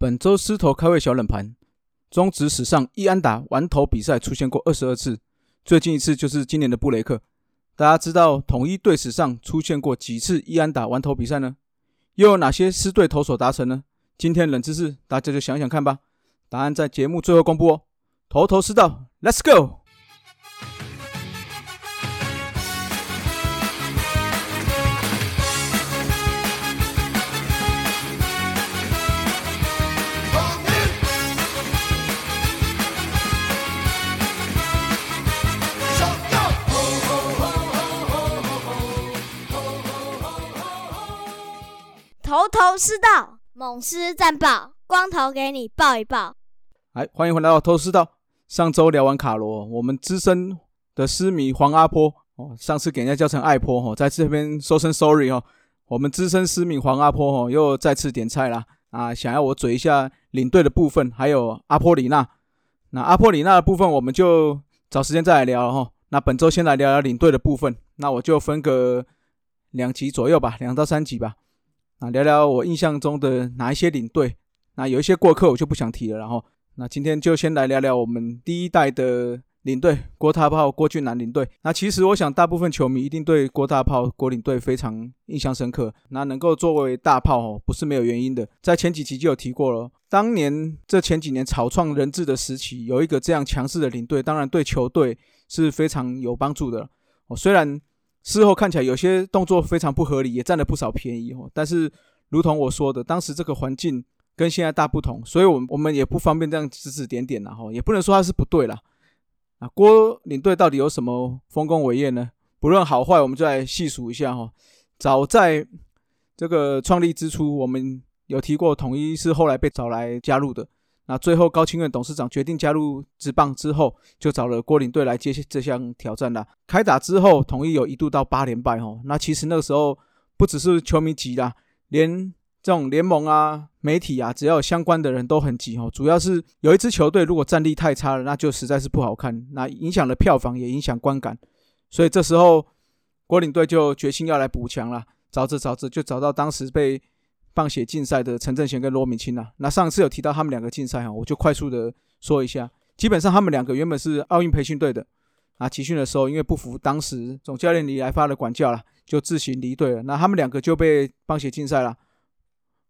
本周狮头开胃小冷盘，中职史上一安打完投比赛出现过二十二次，最近一次就是今年的布雷克。大家知道统一队史上出现过几次一安打完投比赛呢？又有哪些狮队投手达成呢？今天冷知识，大家就想想看吧。答案在节目最后公布哦。头头是道，Let's go！头头是道，猛狮战报，光头给你报一报。来，欢迎回来到头头是道。上周聊完卡罗，我们资深的狮迷黄阿坡哦，上次给人家叫成爱坡哦，在这边说声 sorry 哦。我们资深狮迷黄阿坡哦，又再次点菜啦啊，想要我嘴一下领队的部分，还有阿波里娜。那阿波里娜的部分，我们就找时间再来聊哈。那本周先来聊聊领队的部分，那我就分个两集左右吧，两到三集吧。啊，聊聊我印象中的哪一些领队，那有一些过客我就不想提了。然后，那今天就先来聊聊我们第一代的领队郭大炮郭俊南领队。那其实我想，大部分球迷一定对郭大炮郭领队非常印象深刻。那能够作为大炮哦，不是没有原因的。在前几集就有提过了，当年这前几年草创人质的时期，有一个这样强势的领队，当然对球队是非常有帮助的。哦，虽然。事后看起来有些动作非常不合理，也占了不少便宜哦。但是，如同我说的，当时这个环境跟现在大不同，所以，我我们也不方便这样指指点点了哈，也不能说他是不对了。啊，郭领队到底有什么丰功伟业呢？不论好坏，我们就来细数一下哈。早在这个创立之初，我们有提过，统一是后来被找来加入的。那最后，高清院董事长决定加入职棒之后，就找了郭领队来接这项挑战了。开打之后，统一有一度到八连败哦。那其实那个时候不只是球迷急啦，连这种联盟啊、媒体啊，只要相关的人都很急哦。主要是有一支球队如果战力太差了，那就实在是不好看，那影响了票房，也影响观感。所以这时候郭领队就决心要来补强了。找着找着，就找到当时被。棒协竞赛的陈正贤跟罗敏清啊，那上次有提到他们两个竞赛哈，我就快速的说一下。基本上他们两个原本是奥运培训队的啊，集训的时候因为不服当时总教练李来发的管教了，就自行离队了。那他们两个就被棒协竞赛了。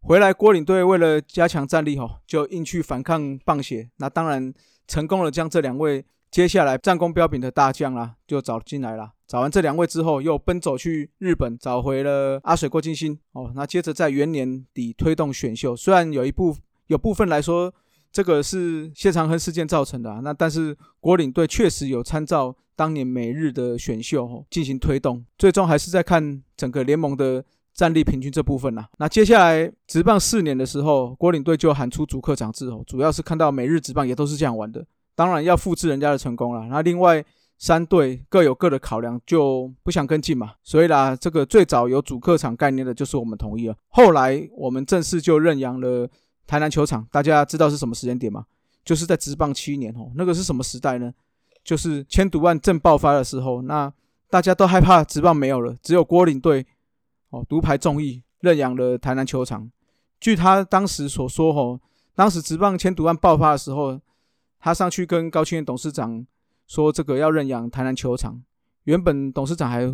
回来郭领队为了加强战力哈，就硬去反抗棒协。那当然成功了，将这两位接下来战功彪炳的大将啦，就找进来了。找完这两位之后，又奔走去日本找回了阿水郭金星哦。那接着在元年底推动选秀，虽然有一部有部分来说，这个是谢长亨事件造成的，那但是国领队确实有参照当年美日的选秀哦进行推动，最终还是在看整个联盟的战力平均这部分呐。那接下来职棒四年的时候，国领队就喊出主客场制哦，主要是看到美日职棒也都是这样玩的，当然要复制人家的成功了。那另外。三队各有各的考量，就不想跟进嘛。所以啦，这个最早有主客场概念的就是我们同意了。后来我们正式就认养了台南球场。大家知道是什么时间点吗？就是在职棒七年哦。那个是什么时代呢？就是千赌案正爆发的时候。那大家都害怕职棒没有了，只有郭领队哦独排众议认养了台南球场。据他当时所说，哦，当时职棒千赌案爆发的时候，他上去跟高清院董事长。说这个要认养台南球场，原本董事长还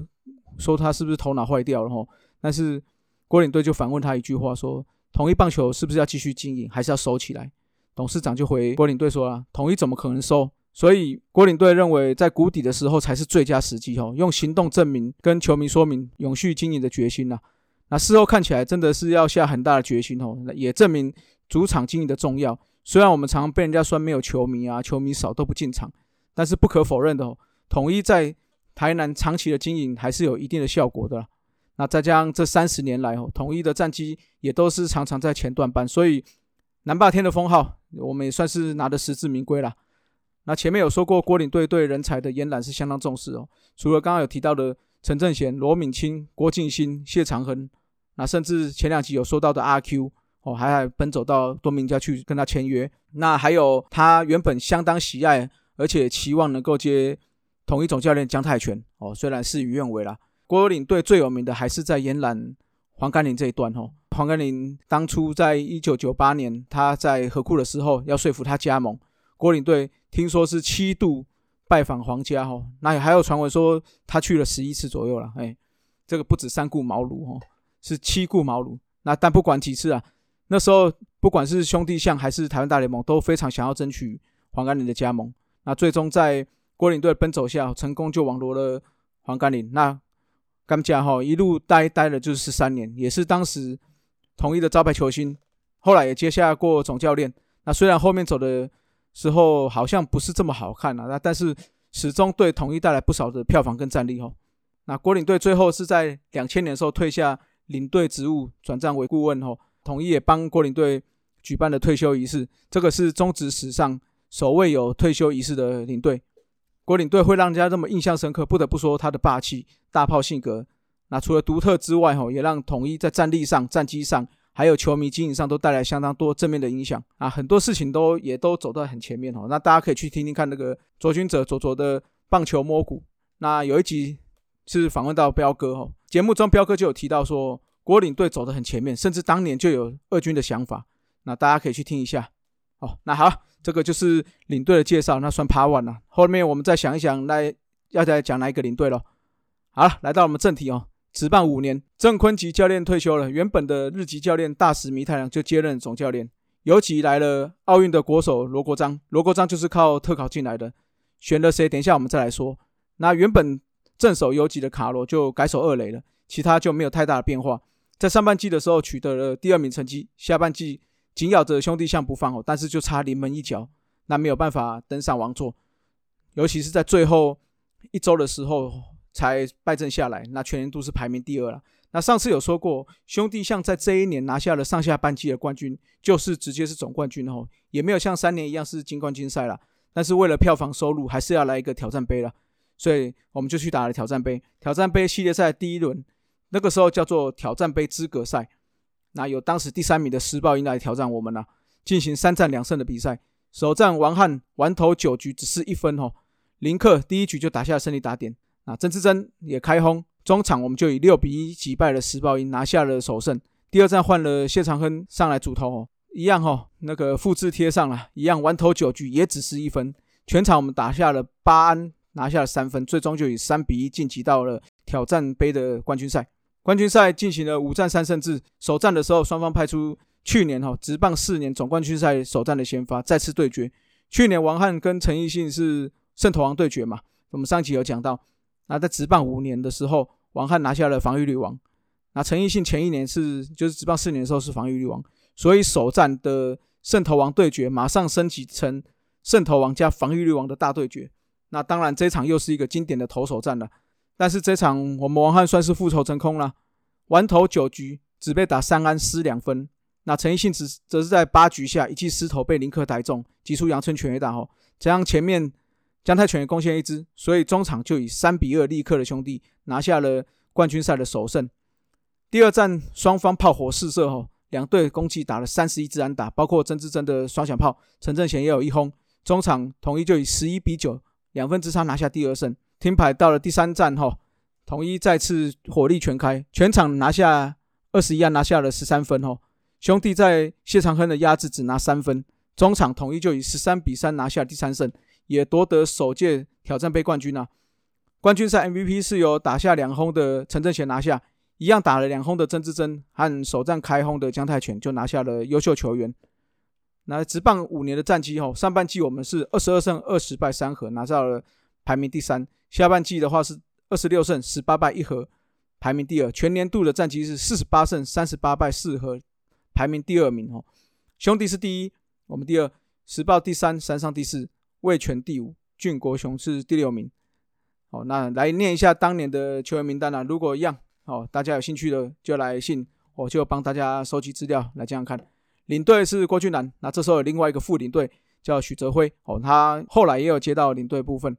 说他是不是头脑坏掉了吼，但是郭领队就反问他一句话说：统一棒球是不是要继续经营，还是要收起来？董事长就回郭领队说啊，统一怎么可能收？所以郭领队认为在谷底的时候才是最佳时机哦，用行动证明跟球迷说明永续经营的决心呐。那事后看起来真的是要下很大的决心哦，也证明主场经营的重要。虽然我们常常被人家说没有球迷啊，球迷少都不进场。但是不可否认的，统一在台南长期的经营还是有一定的效果的。那再加上这三十年来哦，统一的战绩也都是常常在前段班，所以南霸天的封号我们也算是拿得实至名归了。那前面有说过，郭领队对人才的延揽是相当重视哦。除了刚刚有提到的陈正贤、罗敏清、郭敬新、谢长亨，那甚至前两集有说到的阿 Q 哦，还还奔走到多明家去跟他签约。那还有他原本相当喜爱。而且期望能够接同一总教练姜泰拳哦，虽然事与愿违啦。郭领队最有名的还是在延揽黄甘霖这一段哦。黄甘霖当初在一九九八年他在河库的时候要说服他加盟，国领队听说是七度拜访皇家哦，那还有传闻说他去了十一次左右了，哎，这个不止三顾茅庐哦，是七顾茅庐。那但不管几次啊，那时候不管是兄弟象还是台湾大联盟都非常想要争取黄甘霖的加盟。那最终在郭领队奔走下，成功就网罗了黄甘霖。那甘家哈一路待待了就是十三年，也是当时统一的招牌球星。后来也接下过总教练。那虽然后面走的时候好像不是这么好看啊，那但是始终对统一带来不少的票房跟战力哦。那郭领队最后是在两千年的时候退下。领队职务转战为顾问后，统一也帮郭领队举办了退休仪式。这个是中职史上首位有退休仪式的领队。郭领队会让人家这么印象深刻，不得不说他的霸气、大炮性格。那除了独特之外，吼也让统一在战力上、战机上，还有球迷经营上都带来相当多正面的影响啊！很多事情都也都走到很前面哦。那大家可以去听听看那个卓君哲卓卓的棒球摸骨。那有一集是访问到彪哥哦。节目中，彪哥就有提到说，国领队走得很前面，甚至当年就有二军的想法。那大家可以去听一下。哦，那好，这个就是领队的介绍，那算爬完了。后面我们再想一想，来要再讲哪一个领队了。好了，来到我们正题哦。执棒五年，郑坤吉教练退休了，原本的日籍教练大石弥太郎就接任总教练。尤其来了奥运的国手罗国璋，罗国璋就是靠特考进来的。选了谁？等一下我们再来说。那原本。正手游击的卡罗就改守二垒了，其他就没有太大的变化。在上半季的时候取得了第二名成绩，下半季紧咬着兄弟象不放哦，但是就差临门一脚，那没有办法登上王座。尤其是在最后一周的时候才败阵下来，那全年度是排名第二了。那上次有说过，兄弟象在这一年拿下了上下半季的冠军，就是直接是总冠军哦，也没有像三年一样是金冠军赛了。但是为了票房收入，还是要来一个挑战杯了。所以我们就去打了挑战杯。挑战杯系列赛第一轮，那个时候叫做挑战杯资格赛。那有当时第三名的施暴鹰来挑战我们了，进行三战两胜的比赛。首战王翰完投九局只是一分哦，林克第一局就打下胜利打点。那曾志珍也开轰，中场我们就以六比一击败了施暴鹰，拿下了首胜。第二战换了谢长亨上来主投哦，一样哦，那个复制贴上了，一样完投九局也只是一分。全场我们打下了八安。拿下了三分，最终就以三比一晋级到了挑战杯的冠军赛。冠军赛进行了五战三胜制，首战的时候双方派出去年哈直棒四年总冠军赛首战的先发再次对决。去年王翰跟陈奕迅是胜投王对决嘛？我们上集有讲到。那在直棒五年的时候，王翰拿下了防御率王。那陈奕迅前一年是就是直棒四年的时候是防御率王，所以首战的胜投王对决马上升级成胜投王加防御率王的大对决。那当然，这场又是一个经典的投手战了。但是这场我们王翰算是复仇成功了，完投九局只被打三安失两分。那陈奕迅只则是在八局下一记失投被林克逮中，击出阳春全垒打后，加上前面姜泰全也贡献一支，所以中场就以三比二力克的兄弟拿下了冠军赛的首胜。第二战双方炮火四射后，两队共计打了三十一支安打，包括曾志珍的双响炮，陈正贤也有一轰。中场统一就以十一比九。两分之差拿下第二胜，停牌到了第三战后，统一再次火力全开，全场拿下二十一安，拿下了十三分哦。兄弟在谢长亨的压制只拿三分，中场统一就以十三比三拿下第三胜，也夺得首届挑战杯冠军啊。冠军赛 MVP 是由打下两轰的陈正贤拿下，一样打了两轰的曾志珍和首战开轰的姜泰全就拿下了优秀球员。那直棒五年的战绩吼，上半季我们是二十二胜二十败三和，拿下了排名第三。下半季的话是二十六胜十八败一和，排名第二。全年度的战绩是四十八胜三十八败四和，排名第二名哦。兄弟是第一，我们第二，时报第三，山上第四，魏全第五，俊国雄是第六名。好，那来念一下当年的球员名单啊。如果一样，好，大家有兴趣的就来信，我就帮大家收集资料来这样看。领队是郭俊南，那这时候有另外一个副领队叫许泽辉哦，他后来也有接到领队部分，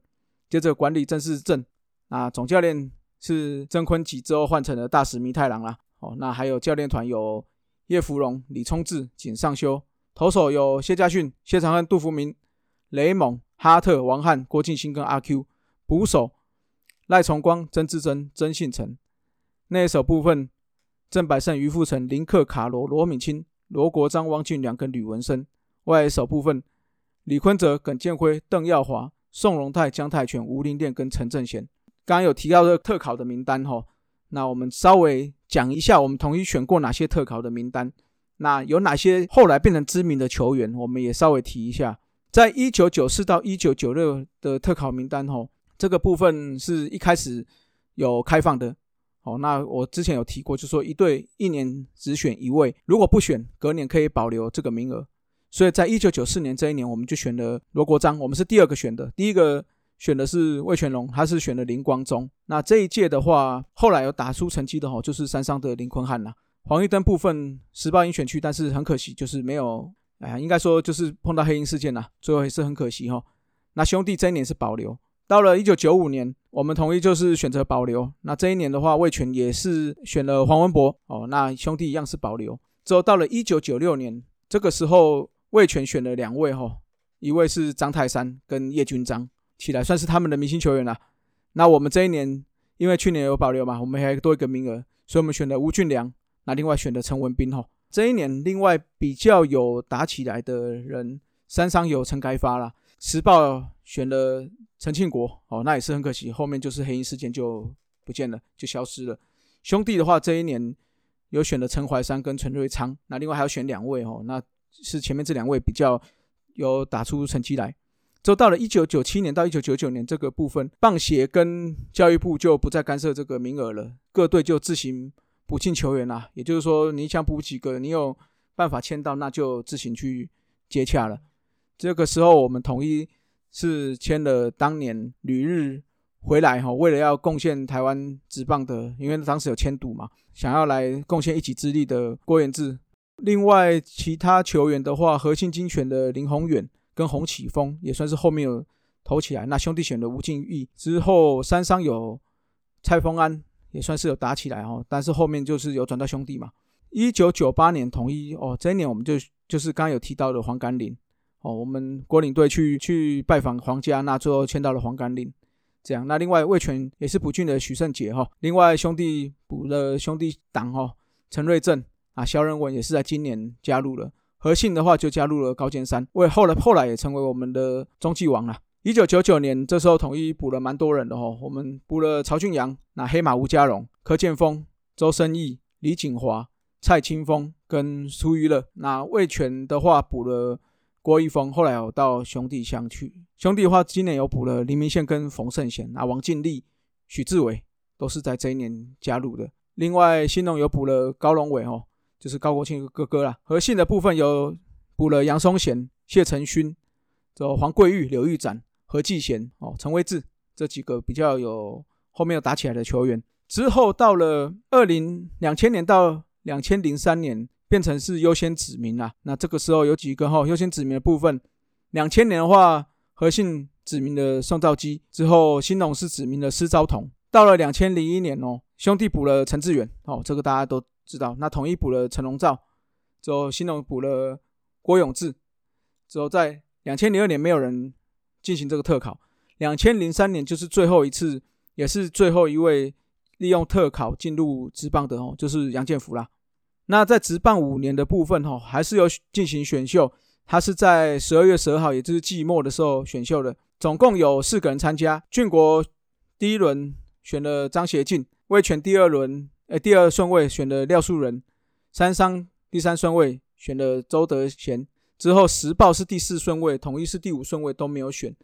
接着管理正式正，那总教练是曾坤吉，之后换成了大使弥太郎啦。哦，那还有教练团有叶芙蓉、李聪志、井上修，投手有谢家训、谢长亨、杜福明、雷蒙、哈特、王翰、郭敬兴跟阿 Q，捕手赖崇光、曾志珍、曾信成，内手部分郑百胜、于富成、林克、卡罗、罗敏清、罗国璋、汪俊良跟吕文生。外野手部分，李坤哲、耿建辉、邓耀华、宋荣泰、江泰拳、吴林殿跟陈正贤。刚刚有提到这个特考的名单哈，那我们稍微讲一下，我们统一选过哪些特考的名单。那有哪些后来变成知名的球员，我们也稍微提一下。在一九九四到一九九六的特考名单吼，这个部分是一开始有开放的。哦，那我之前有提过，就说一队一年只选一位，如果不选，隔年可以保留这个名额。所以在一九九四年这一年，我们就选了罗国璋，我们是第二个选的，第一个选的是魏全龙，他是选了林光宗。那这一届的话，后来有打出成绩的吼，就是山上的林坤汉啦。黄玉登部分十八营选区，但是很可惜，就是没有，哎，应该说就是碰到黑鹰事件啦，最后也是很可惜哈。那兄弟这一年是保留。到了一九九五年，我们统一就是选择保留。那这一年的话，魏全也是选了黄文博哦。那兄弟一样是保留。之后到了一九九六年，这个时候魏权选了两位哈，一位是张泰山跟叶军章，起来算是他们的明星球员了。那我们这一年因为去年有保留嘛，我们还多一个名额，所以我们选了吴俊良。那另外选的陈文斌哈，这一年另外比较有打起来的人，三商有陈开发了，时报选了。陈庆国哦，那也是很可惜，后面就是黑鹰事件就不见了，就消失了。兄弟的话，这一年有选的陈怀山跟陈瑞昌，那另外还要选两位哦，那是前面这两位比较有打出成绩来。之后到了一九九七年到一九九九年这个部分，棒协跟教育部就不再干涉这个名额了，各队就自行补进球员啦。也就是说，你想补几个，你有办法签到，那就自行去接洽了。这个时候我们统一。是签了当年旅日回来哈，为了要贡献台湾职棒的，因为当时有签赌嘛，想要来贡献一己之力的郭元志。另外其他球员的话，核心精选的林宏远跟洪启峰也算是后面有投起来。那兄弟选的吴敬义之后，三商有蔡丰安也算是有打起来哦，但是后面就是有转到兄弟嘛。一九九八年统一哦，这一年我们就就是刚刚有提到的黄甘霖。哦，我们国领队去去拜访皇家，那最后签到了黄甘霖，这样。那另外魏权也是补进的许胜杰哈，另外兄弟补了兄弟党哈，陈瑞正啊，肖仁文也是在今年加入了。何信的话就加入了高尖山，为后来后来也成为我们的中继王了。一九九九年这时候统一补了蛮多人的哦，我们补了曹俊阳，那黑马吴家荣、柯建峰、周生义、李景华、蔡清峰跟苏玉乐。那魏权的话补了。郭一峰后来有到兄弟乡去，兄弟的话今年有补了黎明宪跟冯胜贤，那王敬立、许志伟都是在这一年加入的。另外新农有补了高龙伟哦，就是高国庆哥哥啦。和信的部分有补了杨松贤、谢承勋、这黄桂玉、刘玉展、何继贤哦、陈威志这几个比较有后面有打起来的球员。之后到了二零两千年到两千零三年。变成是优先指名了。那这个时候有几个哈优先指名的部分。两千年的话，和信指名的宋兆基，之后新农是指名的施昭彤。到了两千零一年哦，兄弟补了陈志远哦，这个大家都知道。那统一补了陈龙照，之后新农补了郭永志，之后在两千零二年没有人进行这个特考。两千零三年就是最后一次，也是最后一位利用特考进入职棒的哦，就是杨建福啦。那在职棒五年的部分，哈，还是有进行选秀。他是在十二月十二号，也就是季末的时候选秀的。总共有四个人参加。俊国第一轮选了张协进，魏权第二轮，呃，第二顺位选了廖树人，三商第三顺位选了周德贤。之后时报是第四顺位，统一是第五顺位都没有选。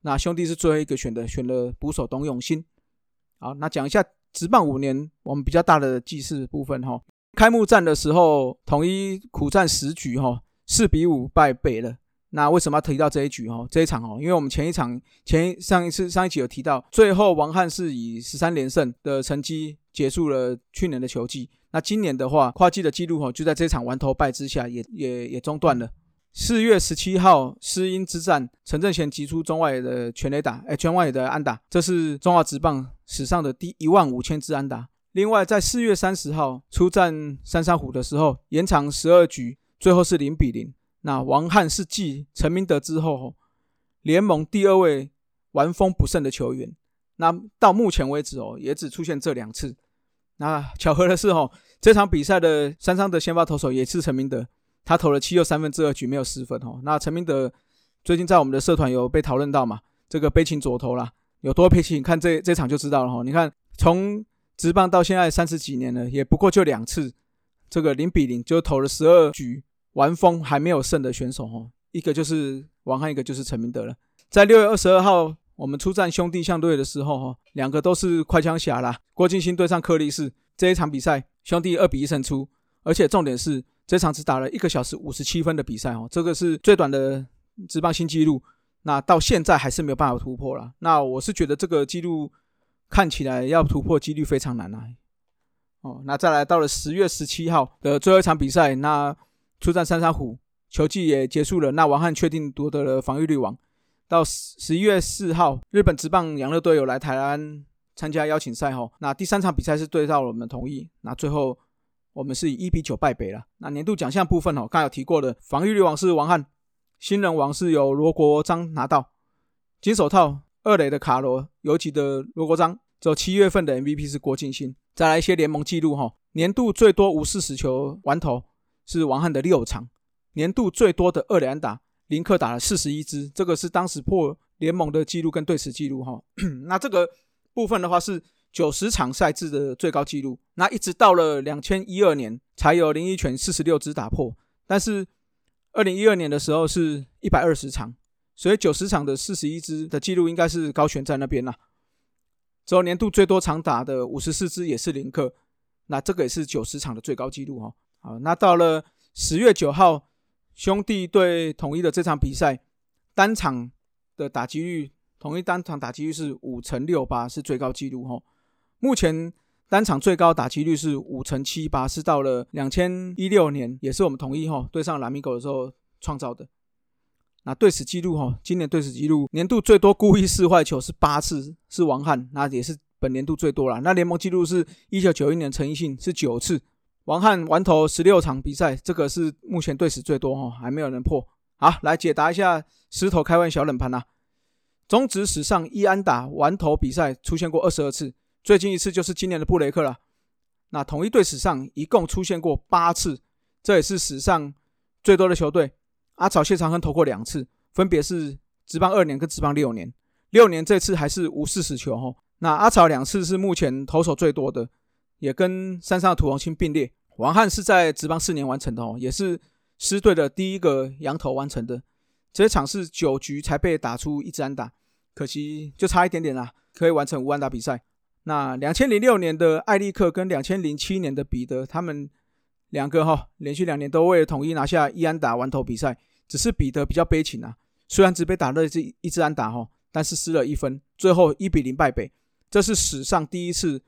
那兄弟是最后一个选的，选了捕手董永新。好，那讲一下职棒五年我们比较大的记事部分，哈。开幕战的时候，统一苦战十局，哈，四比五败北了。那为什么要提到这一局？哈，这一场哦，因为我们前一场前上一次上一集有提到，最后王翰是以十三连胜的成绩结束了去年的球季。那今年的话，跨季的记录哦，就在这场完投败之下，也也也中断了。四月十七号狮鹰之战，陈正贤击出中外的全垒打，哎，全外的安打，这是中华职棒史上的第一万五千支安打。另外，在四月三十号出战三山虎的时候，延长十二局，最后是零比零。那王翰是继陈明德之后，联盟第二位完封不胜的球员。那到目前为止哦，也只出现这两次。那巧合的是哦，这场比赛的三商的先发投手也是陈明德，他投了七又三分之二局，没有失分哦。那陈明德最近在我们的社团有被讨论到嘛？这个悲情左投啦，有多悲情？看这这场就知道了哈。你看从职棒到现在三十几年了，也不过就两次，这个零比零就投了十二局完封还没有胜的选手哦，一个就是王汉，一个就是陈明德了。在六月二十二号我们出战兄弟相对的时候哈，两个都是快枪侠啦，郭敬兴对上克利士这一场比赛。兄弟二比一胜出，而且重点是这场只打了一个小时五十七分的比赛哦，这个是最短的职棒新纪录。那到现在还是没有办法突破了。那我是觉得这个纪录看起来要突破几率非常难啊。哦，那再来到了十月十七号的最后一场比赛，那出战三山虎，球季也结束了。那王翰确定夺得了防御率王。到十十一月四号，日本职棒洋乐队有来台湾。参加邀请赛后，那第三场比赛是对到了我们同意，那最后我们是以一比九败北了。那年度奖项部分哦，刚有提过的防御率王是王翰，新人王是由罗国章拿到，金手套二垒的卡罗，尤其的罗国章，只有七月份的 MVP 是郭敬新。再来一些联盟记录哈，年度最多无四死球完投是王翰的六场，年度最多的二连打林克打了四十一支，这个是当时破联盟的记录跟对此记录哈。那这个。部分的话是九十场赛制的最高纪录，那一直到了两千一二年才有林一拳四十六支打破，但是二零一二年的时候是一百二十场，所以九十场的四十一支的记录应该是高悬在那边了。之后年度最多场打的五十四支也是林克，那这个也是九十场的最高纪录哈。好，那到了十月九号兄弟对统一的这场比赛，单场的打击率。统一单场打击率是五成六八，是最高纪录哈。目前单场最高打击率是五成七八，是到了两千一六年，也是我们统一哈对上蓝米狗的时候创造的。那对此记录哈，今年对此记录年度最多故意四坏球是八次，是王翰，那也是本年度最多了。那联盟纪录是一九九一年陈奕迅是九次，王翰完投十六场比赛，这个是目前队史最多哈，还没有人破。好，来解答一下石头开玩小冷盘呐。中职史上一安打完投比赛出现过二十二次，最近一次就是今年的布雷克了。那统一队史上一共出现过八次，这也是史上最多的球队。阿草谢长亨投过两次，分别是职棒二年跟职棒六年。六年这次还是无四十球哈。那阿草两次是目前投手最多的，也跟山上的土王清并列。王翰是在职棒四年完成的哦，也是狮队的第一个羊头完成的。这场是九局才被打出一支安打，可惜就差一点点啦，可以完成无安打比赛。那两千零六年的艾利克跟两千零七年的彼得，他们两个哈连续两年都为了统一拿下一安打完投比赛，只是彼得比较悲情啊，虽然只被打了这一支安打哈，但是失了一分，最后一比零败北。这是史上第一次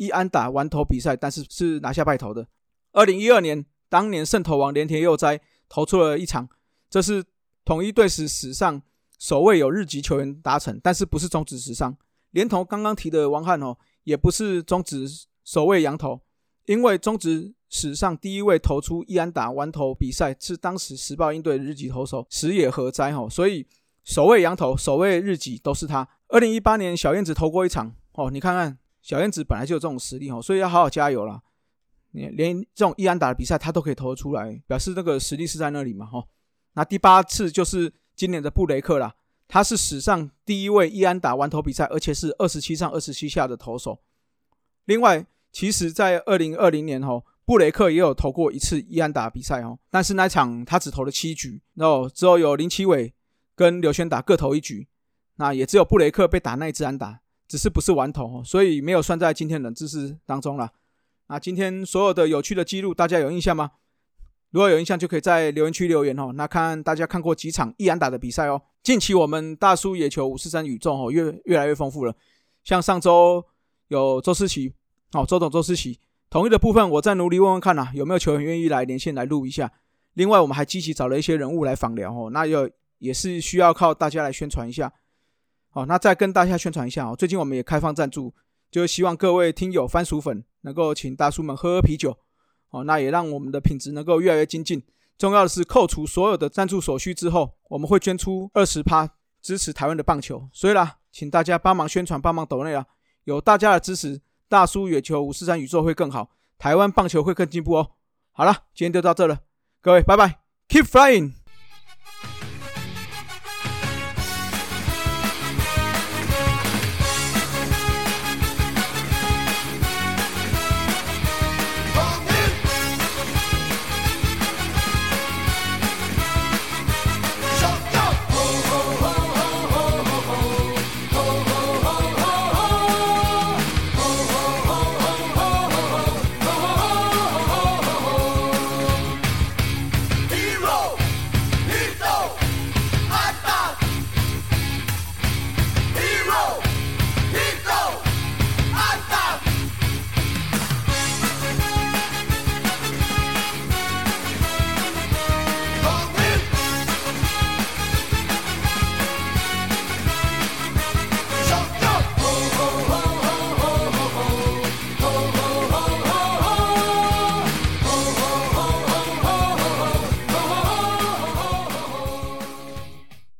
一安打完投比赛，但是是拿下败投的。二零一二年，当年胜投王连田佑哉投出了一场，这是。统一队史史上首位有日籍球员达成，但是不是中职史上，连同刚刚提的王翰哦，也不是中职首位羊头，因为中职史上第一位投出一安打完投比赛是当时时报鹰队日籍投手石野和哉哦，所以首位羊头、首位日籍都是他。二零一八年小燕子投过一场哦，你看看小燕子本来就有这种实力哦，所以要好好加油啦。你连这种一安打的比赛他都可以投得出来，表示那个实力是在那里嘛哈。那第八次就是今年的布雷克啦，他是史上第一位一安打完投比赛，而且是二十七上二十七下的投手。另外，其实，在二零二零年哦，布雷克也有投过一次一安打比赛哦，但是那场他只投了七局，然后之后有林奇伟跟刘轩达各投一局，那也只有布雷克被打那一次安打，只是不是完投，所以没有算在今天的知识当中了。那今天所有的有趣的记录，大家有印象吗？如果有印象，就可以在留言区留言哦。那看大家看过几场易安打的比赛哦。近期我们大叔野球五四三宇宙哦，越越来越丰富了。像上周有周思琪，哦，周董周思琪，同意的部分我再努力问问看呐，有没有球员愿意来连线来录一下。另外，我们还积极找了一些人物来访聊哦，那又也是需要靠大家来宣传一下。好，那再跟大家宣传一下哦，最近我们也开放赞助，就是希望各位听友番薯粉能够请大叔们喝喝啤酒。哦，那也让我们的品质能够越来越精进。重要的是，扣除所有的赞助所需之后，我们会捐出二十趴支持台湾的棒球。所以啦，请大家帮忙宣传，帮忙抖内啦。有大家的支持，大叔野球五四三宇宙会更好。台湾棒球会更进步哦。好了，今天就到这了，各位拜拜，Keep flying。